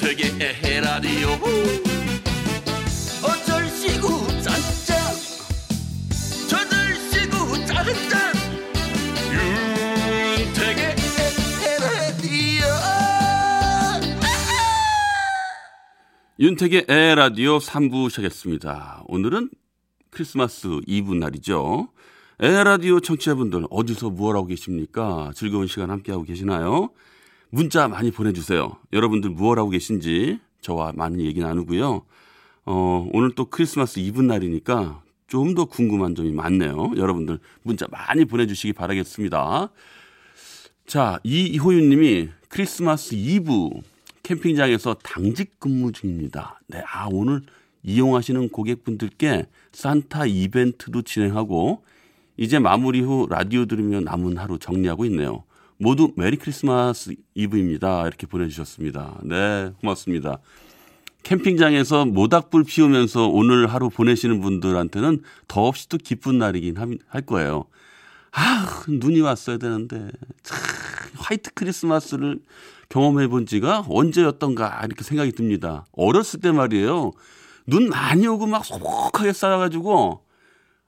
윤택의 라디오 얼씨구 짠짠 절씨구 짠짠 윤택의 라디오 윤택의 에헤라디오 3부 시작했습니다. 오늘은 크리스마스 이브 날이죠. 에헤라디오 청취자분들 어디서 무엇하고 계십니까? 즐거운 시간 함께하고 계시나요? 문자 많이 보내주세요. 여러분들 무엇 하고 계신지 저와 많은 얘기 나누고요. 어, 오늘 또 크리스마스 이브 날이니까 좀 더 궁금한 점이 많네요. 여러분들 문자 많이 보내주시기 바라겠습니다. 자, 이호윤 님이 크리스마스 이브 캠핑장에서 당직 근무 중입니다. 네, 아, 오늘 이용하시는 고객분들께 산타 이벤트도 진행하고 이제 마무리 후 라디오 들으며 남은 하루 정리하고 있네요. 모두 메리 크리스마스 이브입니다. 이렇게 보내주셨습니다. 네, 고맙습니다. 캠핑장에서 모닥불 피우면서 오늘 하루 보내시는 분들한테는 더없이 또 기쁜 날이긴 함- 할 거예요. 아, 눈이 왔어야 되는데. 참, 화이트 크리스마스를 경험해 본 지가 언제였던가 이렇게 생각이 듭니다. 어렸을 때 말이에요. 눈 많이 오고 막 소복하게 쌓여가지고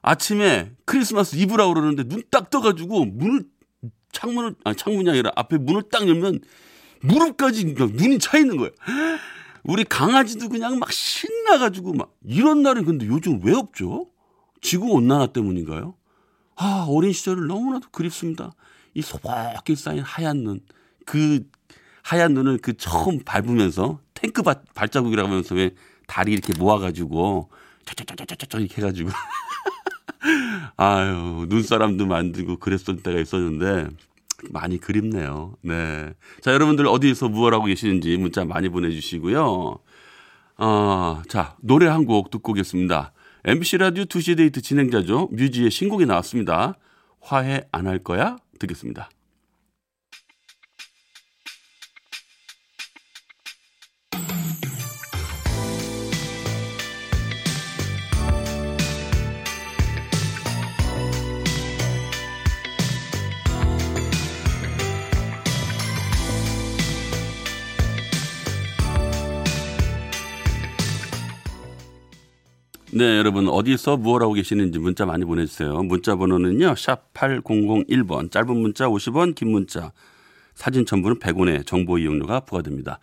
아침에 크리스마스 이브라고 그러는데 눈 딱 떠가지고 문을 창문을 아니 창문이 아니라 앞에 문을 딱 열면 무릎까지 그냥 눈이 차 있는 거예요. 우리 강아지도 그냥 막 신나가지고 막 이런 날은 근데 요즘 왜 없죠? 지구 온난화 때문인가요? 아 어린 시절을 너무나도 그립습니다. 이 소복히 쌓인 하얀 눈, 그 하얀 눈을 그 처음 밟으면서 탱크 바- 발자국이라고 하면서 왜 다리 이렇게 모아가지고 쩌쩌쩌쩌쩌 이렇게 해가지고 아유 눈사람도 만들고 그랬을 때가 있었는데 많이 그립네요. 네. 자 여러분들 어디서 무엇 하고 계시는지 문자 많이 보내주시고요. 어, 자 노래 한 곡 듣고 오겠습니다. MBC 라디오 2시 데이트 진행자죠. 뮤지의 신곡이 나왔습니다. 화해 안 할 거야? 듣겠습니다. 네, 여러분 어디서 무엇 하고 계시는지 문자 많이 보내주세요. 문자 번호는요. 샵 8001번 짧은 문자 50원 긴 문자 사진 첨부는 100원의 정보 이용료가 부과됩니다.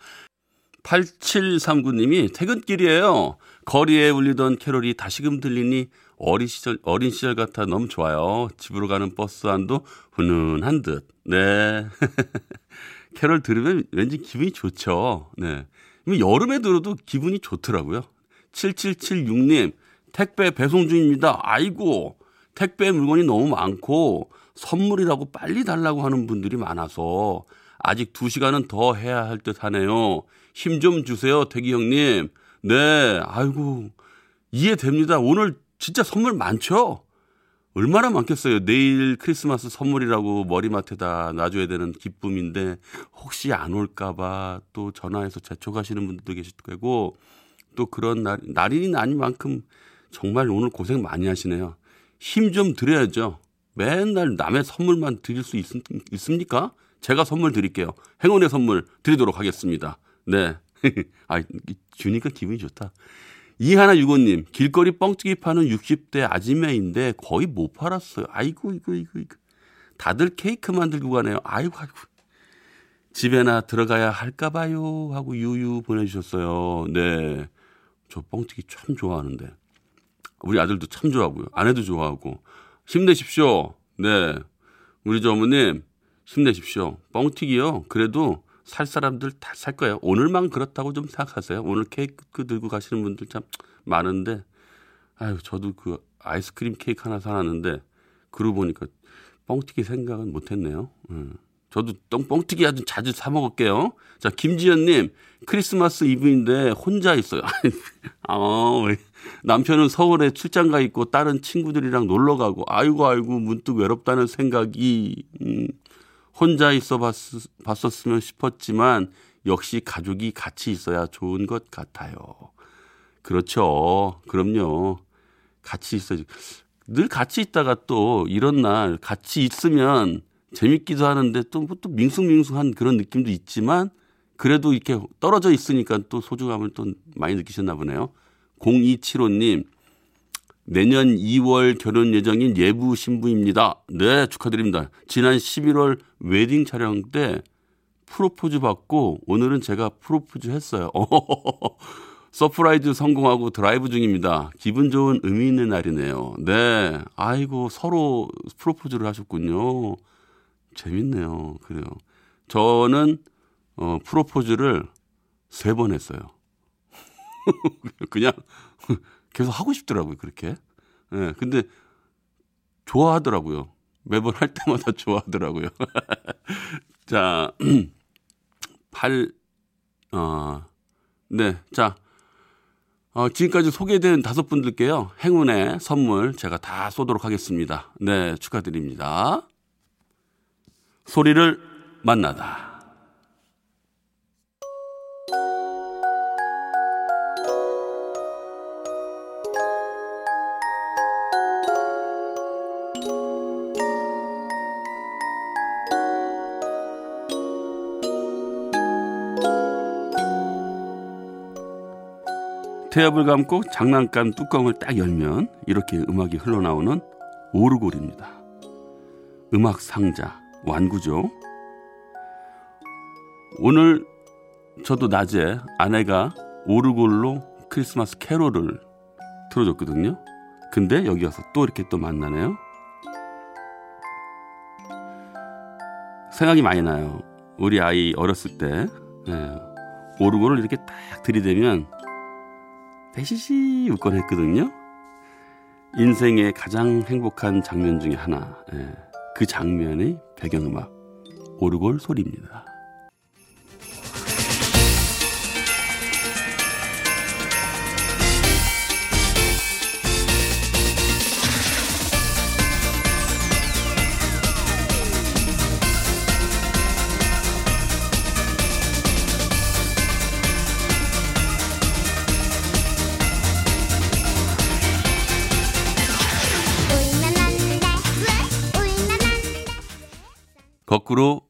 8739님이 퇴근길이에요. 거리에 울리던 캐롤이 다시금 들리니 어린 시절, 어린 시절 같아 너무 좋아요. 집으로 가는 버스 안도 훈훈한 듯. 네. 캐롤 들으면 왠지 기분이 좋죠. 네. 여름에 들어도 기분이 좋더라고요. 7776님, 택배 배송 중입니다. 아이고, 택배 물건이 너무 많고 선물이라고 빨리 달라고 하는 분들이 많아서 아직 두 시간은 더 해야 할 듯 하네요. 힘 좀 주세요, 태기 형님. 네, 아이고, 이해됩니다. 오늘 진짜 선물 많죠? 얼마나 많겠어요. 내일 크리스마스 선물이라고 머리맡에다 놔줘야 되는 기쁨인데 혹시 안 올까봐 또 전화해서 재촉하시는 분들도 계실 거고 또 그런 날, 날이 아니만큼 정말 오늘 고생 많이 하시네요. 힘 좀 드려야죠. 맨날 남의 선물만 드릴 수 있, 있습니까? 제가 선물 드릴게요. 행운의 선물 드리도록 하겠습니다. 네. 아, 주니까 기분이 좋다. 이하나 유고님, 길거리 뻥튀기 파는 60대 아지매인데 거의 못 팔았어요. 아이고, 이거, 이거, 이거. 다들 케이크 만들고 가네요. 아이고, 아이고. 집에나 들어가야 할까봐요. 하고 유유 보내주셨어요. 네. 저 뻥튀기 참 좋아하는데. 우리 아들도 참 좋아하고요. 아내도 좋아하고. 힘내십시오. 네. 우리 저 어머님, 힘내십시오. 뻥튀기요. 그래도 살 사람들 다 살 거예요. 오늘만 그렇다고 좀 생각하세요. 오늘 케이크 들고 가시는 분들 참 많은데, 아유, 저도 그 아이스크림 케이크 하나 사놨는데, 그러고 보니까 뻥튀기 생각은 못 했네요. 음. 저도 똥 뻥튀기 아주 자주 사 먹을게요. 자, 김지연님, 크리스마스 이브인데 혼자 있어요. 아, 왜. 남편은 서울에 출장 가 있고 다른 친구들이랑 놀러 가고, 아이고, 아이고, 문득 외롭다는 생각이, 음, 혼자 있어 봤, 봤었으면 싶었지만, 역시 가족이 같이 있어야 좋은 것 같아요. 그렇죠. 그럼요. 같이 있어야지. 늘 같이 있다가 또 이런 날 같이 있으면 재밌기도 하는데 또, 뭐 또 밍숭밍숭한 그런 느낌도 있지만 그래도 이렇게 떨어져 있으니까 또 소중함을 또 많이 느끼셨나 보네요. 0275님, 내년 2월 결혼 예정인 예비 신부입니다. 네, 축하드립니다. 지난 11월 웨딩 촬영 때 프로포즈 받고 오늘은 제가 프로포즈 했어요. surprise 성공하고 드라이브 중입니다. 기분 좋은 의미 있는 날이네요. 네. 아이고, 서로 프로포즈를 하셨군요. 재밌네요. 그래요. 저는, 어, 프로포즈를 세 번 했어요. 그냥 계속 하고 싶더라고요, 그렇게. 예, 네, 근데 좋아하더라고요. 매번 할 때마다 좋아하더라고요. 자, 8, 어, 네. 자, 어, 지금까지 소개된 다섯 분들께요. 행운의 선물 제가 다 쏘도록 하겠습니다. 네, 축하드립니다. 소리를 만나다. 태엽을 감고 장난감 뚜껑을 딱 열면 이렇게 음악이 흘러나오는 오르골입니다. 음악 상자, 완구죠. 오늘 저도 낮에 아내가 오르골로 크리스마스 캐롤을 틀어줬거든요. 근데 여기 와서 또 이렇게 또 만나네요. 생각이 많이 나요. 우리 아이 어렸을 때 네, 오르골을 이렇게 딱 들이대면 대시시 웃곤 했거든요. 인생의 가장 행복한 장면 중에 하나. 예, 그 장면의 배경음악 오르골 소리입니다. 거꾸로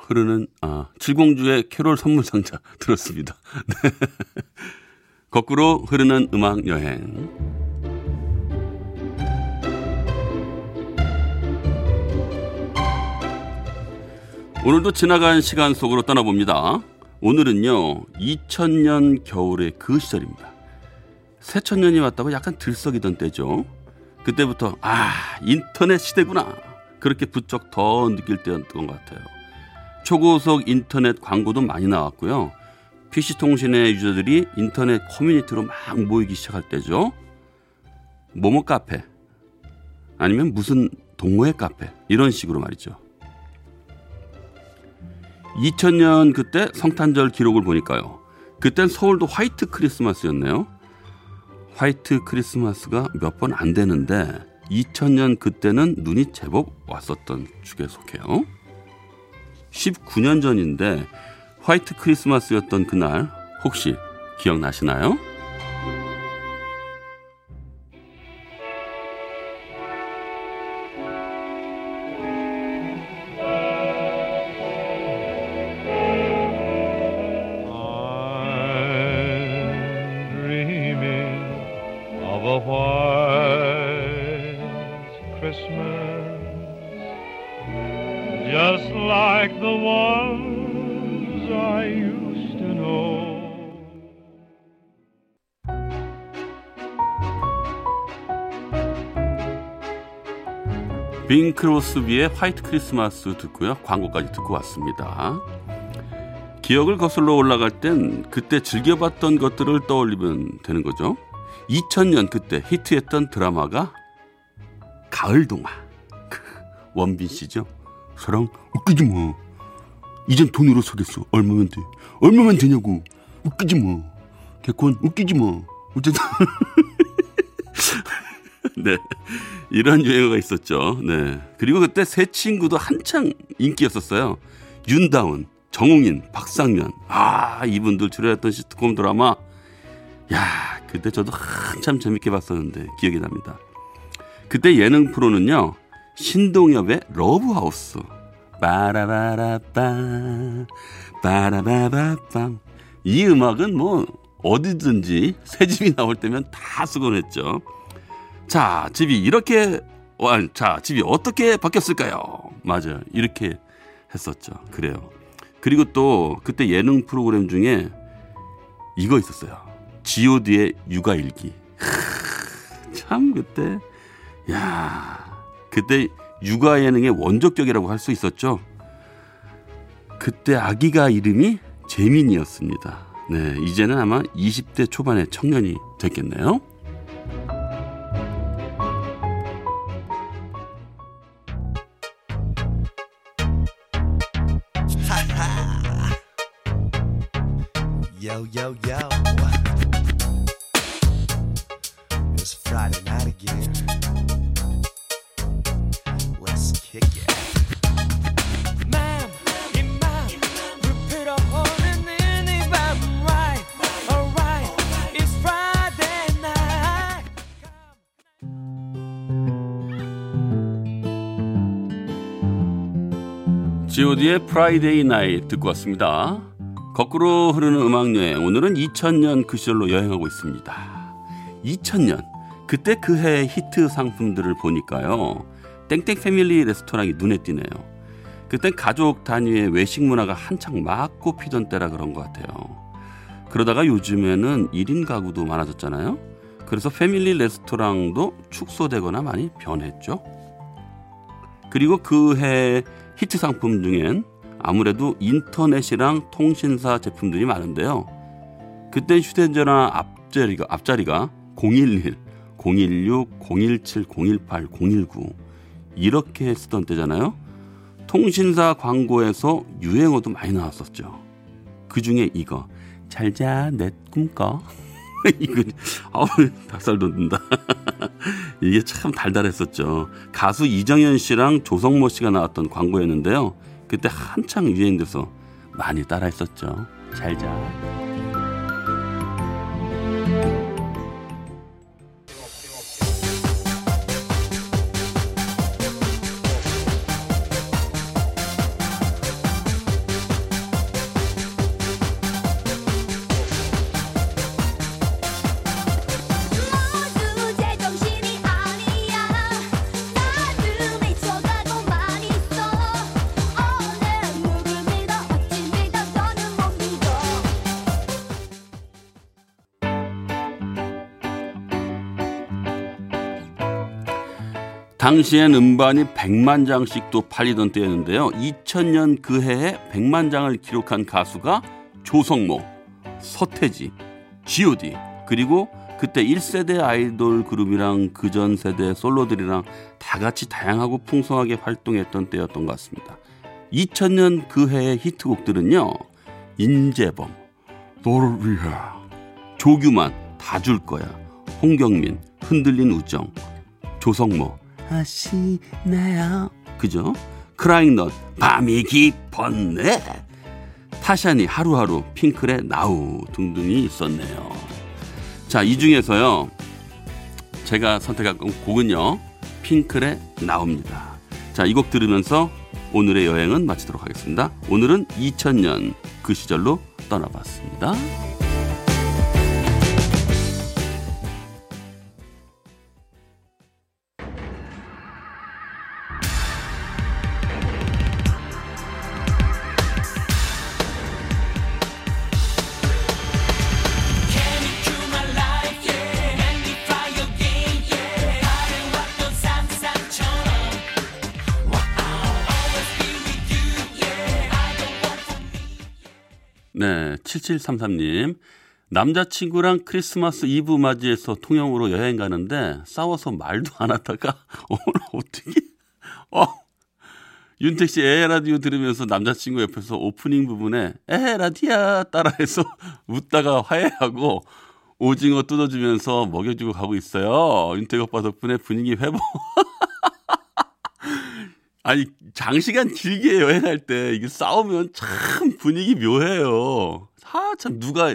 흐르는 아, 칠공주의 캐롤 선물 상자 들었습니다. 네. 거꾸로 흐르는 음악 여행. 오늘도 지나간 시간 속으로 떠나봅니다. 오늘은요, 2000년 겨울의 그 시절입니다. 새천년이 왔다고 약간 들썩이던 때죠. 그때부터, 아, 인터넷 시대구나. 그렇게 부쩍 더 느낄 때였던 것 같아요. 초고속 인터넷 광고도 많이 나왔고요. PC통신의 유저들이 인터넷 커뮤니티로 막 모이기 시작할 때죠. 모모 카페 아니면 무슨 동호회 카페 이런 식으로 말이죠. 2000년 그때 성탄절 기록을 보니까요. 그땐 서울도 화이트 크리스마스였네요. 화이트 크리스마스가 몇 번 안 되는데 2000년 그때는 눈이 제법 왔었던 축에 속해요. 19년 전인데 화이트 크리스마스였던 그날 혹시 기억나시나요? 빈 크로스비의 화이트 크리스마스 듣고요. 광고까지 듣고 왔습니다. 기억을 거슬러 올라갈 땐 그때 즐겨봤던 것들을 떠올리면 되는 거죠. 2000년 그때 히트했던 드라마가 가을 동화. 원빈 씨죠. 사랑 웃기지 마. 이젠 돈으로 사겠어. 얼마면 돼? 얼마면 되냐고. 웃기지 마. 개콘 웃기지 마. 어쨌든 네. 이런 유행어가 있었죠. 네. 그리고 그때 새 친구도 한창 인기였었어요. 윤다운, 정웅인, 박상면. 아, 이분들 출연했던 시트콤 드라마. 야, 그때 저도 한참 재밌게 봤었는데 기억이 납니다. 그때 예능 프로는요. 신동엽의 러브하우스. 빠라바라빠 빠라바바빰 이 음악은 뭐 어디든지 새 집이 나올 때면 다 쓰곤 했죠. 자, 집이 이렇게 와, 자, 집이 어떻게 바뀌었을까요? 맞아요. 이렇게 했었죠. 그래요. 그리고 또 그때 예능 프로그램 중에 이거 있었어요. G.O.D의 육아일기. 참 그때 야 그때 육아 예능의 원조격이라고 할 수 있었죠. 그때 아기가 이름이 재민이었습니다. 네, 이제는 아마 20대 초반의 청년이 됐겠네요. Yo, yo, yo. It's Friday night again. Let's kick it. Ma'am, imam, repeat a holy name if I'm right. Alright, it's Friday night. G.O.D의 프라이데이 나이 듣고 왔습니다. 거꾸로 흐르는 음악 여행 오늘은 2000년 그 시절로 여행하고 있습니다. 2000년 그때 그 해의 히트 상품들을 보니까요. 땡땡 패밀리 레스토랑이 눈에 띄네요. 그땐 가족 단위의 외식 문화가 한창 막 꽃피던 때라 그런 것 같아요. 그러다가 요즘에는 1인 가구도 많아졌잖아요. 그래서 패밀리 레스토랑도 축소되거나 많이 변했죠. 그리고 그 해 히트 상품 중엔 아무래도 인터넷이랑 통신사 제품들이 많은데요. 그때 휴대전화 앞자리가, 앞자리가 011, 016, 017, 018, 019 이렇게 쓰던 때잖아요. 통신사 광고에서 유행어도 많이 나왔었죠. 그 중에 이거 잘자 내 꿈꿔 이거 아우 닭살 돋는다. 이게 참 달달했었죠. 가수 이정현 씨랑 조성모 씨가 나왔던 광고였는데요. 그때 한창 유행돼서 많이 따라했었죠. 잘 자. 당시엔 음반이 100만 장씩도 팔리던 때였는데요. 2000년 그 해에 100만 장을 기록한 가수가 조성모, 서태지, G.O.D 그리고 그때 1세대 아이돌 그룹이랑 그 전 세대 솔로들이랑 다 같이 다양하고 풍성하게 활동했던 때였던 것 같습니다. 2000년 그 해의 히트곡들은요. 인재범, 너를 위해, 조규만, 다 줄 거야, 홍경민, 흔들린 우정, 조성모, 하시나요? 그죠? 크라잉넛, 밤이 깊었네. 타샤니, 하루하루, 핑클의 나우 등등이 있었네요. 자, 이 중에서요. 제가 선택한 곡은요. 핑클의 나옵니다. 자, 이 곡 들으면서 오늘의 여행은 마치도록 하겠습니다. 오늘은 2000년 그 시절로 떠나봤습니다. 7733님. 남자친구랑 크리스마스 이브 맞이해서 통영으로 여행 가는데 싸워서 말도 안 하다가 오늘 어떻게 어 윤택 씨 에라디오 들으면서 남자친구 옆에서 오프닝 부분에 에라디야 따라해서 웃다가 화해하고 오징어 뜯어주면서 먹여주고 가고 있어요. 윤택 오빠 덕분에 분위기 회복. 아니 장시간 길게 여행할 때 이게 싸우면 참 분위기 묘해요. 아참 누가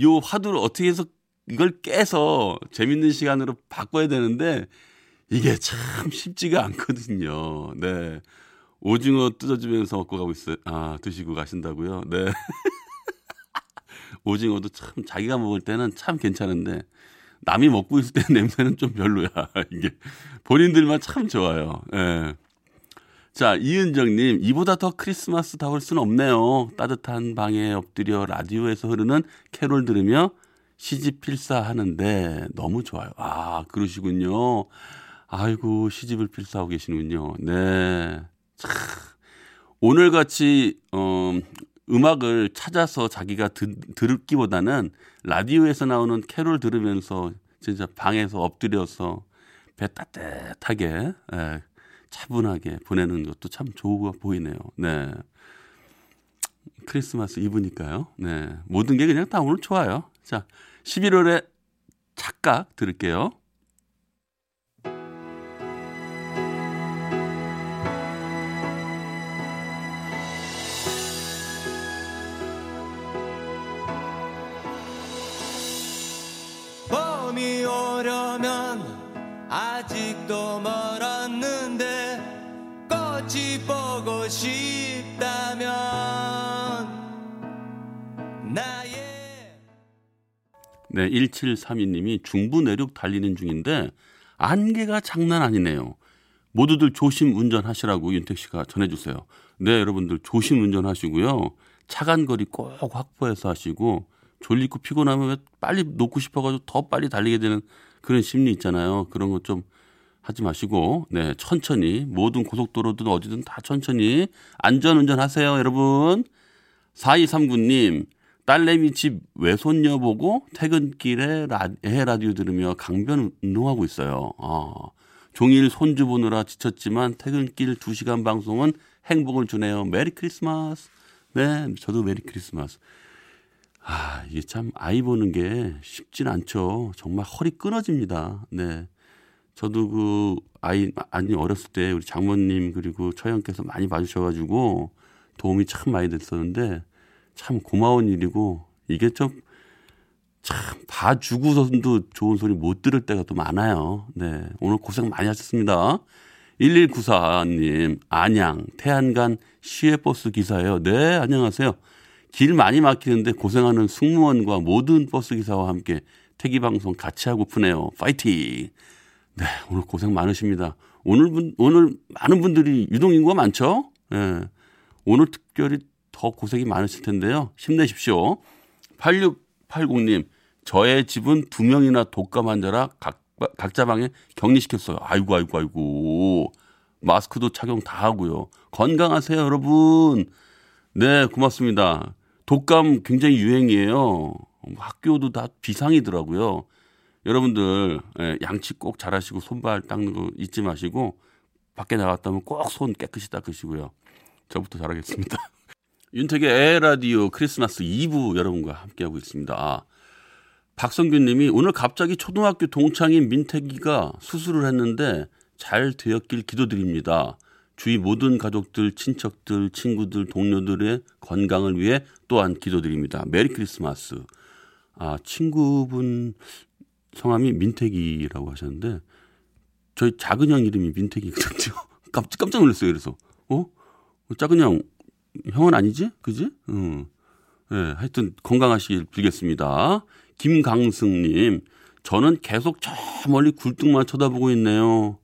요 화두를 어떻게 해서 이걸 깨서 재밌는 시간으로 바꿔야 되는데 이게 참 쉽지가 않거든요. 네. 오징어 뜯어주면서 먹고 가고 있어요. 아, 드시고 가신다고요? 네. 오징어도 참 자기가 먹을 때는 참 괜찮은데 남이 먹고 있을 때 냄새는 좀 별로야. 이게 본인들만 참 좋아요. 예. 자, 이은정님, 이보다 더 크리스마스 다울 수는 없네요. 따뜻한 방에 엎드려 라디오에서 흐르는 캐롤 들으며 시집 필사하는데 너무 좋아요. 아, 그러시군요. 아이고, 시집을 필사하고 계시는군요. 네. 참. 오늘 같이, 어, 음악을 찾아서 자기가 드, 들기보다는 라디오에서 나오는 캐롤 들으면서 진짜 방에서 엎드려서 배 따뜻하게, 예, 차분하게 보내는 것도 참 좋아 보이네요. 네. 크리스마스 이브니까요. 네. 모든 게 그냥 다 오늘 좋아요. 자, 11월에 착각 들을게요. 싶다면 나의 네, 1732님이 중부 내륙 달리는 중인데 안개가 장난 아니네요. 모두들 조심 운전하시라고 윤택 씨가 전해주세요. 네, 여러분들 조심 운전하시고요. 차간 거리 꼭 확보해서 하시고 졸리고 피곤하면 왜 빨리 놓고 싶어가지고 더 빨리 달리게 되는 그런 심리 있잖아요. 그런 거좀 하지 마시고 네 천천히 모든 고속도로든 어디든 다 천천히 안전 운전하세요, 여러분. 4239님 딸내미 집 외손녀 보고 퇴근길에 라, 에헤라디오 들으며 강변 운동하고 있어요. 아, 종일 손주 보느라 지쳤지만 퇴근길 2시간 방송은 행복을 주네요. Merry Christmas. 네, 저도 Merry Christmas. 아, 이게 참 아이 보는 게 쉽진 않죠. 정말 허리 끊어집니다. 네. 저도 그 아이 아니 어렸을 때 우리 장모님 그리고 처형께서 많이 봐주셔가지고 도움이 참 많이 됐었는데 참 고마운 일이고 이게 좀 참 봐주고서도 좋은 소리 못 들을 때가 또 많아요. 네. 오늘 고생 많이 하셨습니다. 1194님, 안양, 태안간 시외버스 기사예요. 네, 안녕하세요. 길 많이 막히는데 고생하는 승무원과 모든 버스 기사와 함께 태기 방송 같이 하고 푸네요. 파이팅! 네, 오늘 고생 많으십니다. 오늘 분, 오늘 많은 분들이 유동인구가 많죠? 예. 오늘 특별히 더 고생이 많으실 텐데요. 힘내십시오. 8680님, 저의 집은 두 명이나 독감 환자라 각, 각자 방에 격리시켰어요. 아이고, 아이고, 아이고. 마스크도 착용 다 하고요. 건강하세요, 여러분. 네, 고맙습니다. 독감 굉장히 유행이에요. 학교도 다 비상이더라고요. 여러분들 예, 양치 꼭 잘하시고 손발 닦는 거 잊지 마시고 밖에 나갔다면 꼭 손 깨끗이 닦으시고요. 저부터 잘하겠습니다. 윤택의 에라디오 크리스마스 2부 여러분과 함께하고 있습니다. 아, 박성균 님이 오늘 갑자기 초등학교 동창인 민택이가 수술을 했는데 잘 되었길 기도드립니다. 주위 모든 가족들, 친척들, 친구들, 동료들의 건강을 위해 또한 기도드립니다. 메리 크리스마스. 아, 친구분 성함이 민택이라고 하셨는데 저희 작은 형 이름이 민택이거든요. 깜짝 깜짝 놀랐어요. 그래서 어 작은 형 형은 아니지? 그지? 응. 예, 네, 하여튼 건강하시길 빌겠습니다. 김강승님, 저는 계속 저 멀리 굴뚝만 쳐다보고 있네요.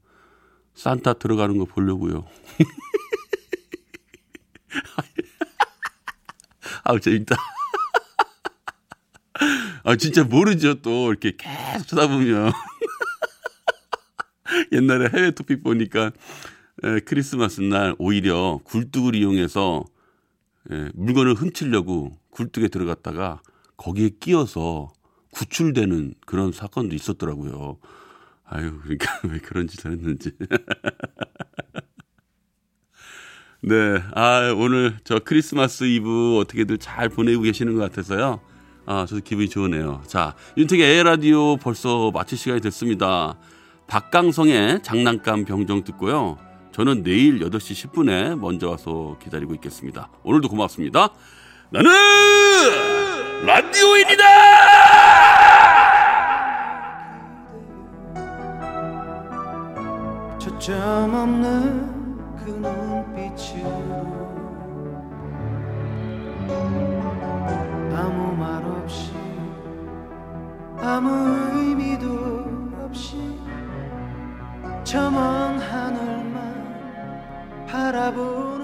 산타 들어가는 거 보려고요. 아우 재밌다. 아 진짜 모르죠 또 이렇게 계속 쳐다보면 옛날에 해외 토픽 보니까 에, 크리스마스 날 오히려 굴뚝을 이용해서 에, 물건을 훔치려고 굴뚝에 들어갔다가 거기에 끼어서 구출되는 그런 사건도 있었더라고요. 아유 그러니까 왜 그런 짓을 했는지. 네, 아 오늘 저 크리스마스 이브 어떻게들 잘 보내고 계시는 것 같아서요. 아, 저도 기분이 좋으네요. 자, 윤택의 에라디오 벌써 마칠 시간이 됐습니다. 박강성의 장난감 병정 듣고요. 저는 내일 8시 10분에 먼저 와서 기다리고 있겠습니다. 오늘도 고맙습니다. 나는 라디오인이다! 초점 없는 그 눈빛 빛으로 아무 의미도 없이 저 먼 하늘만 바라보는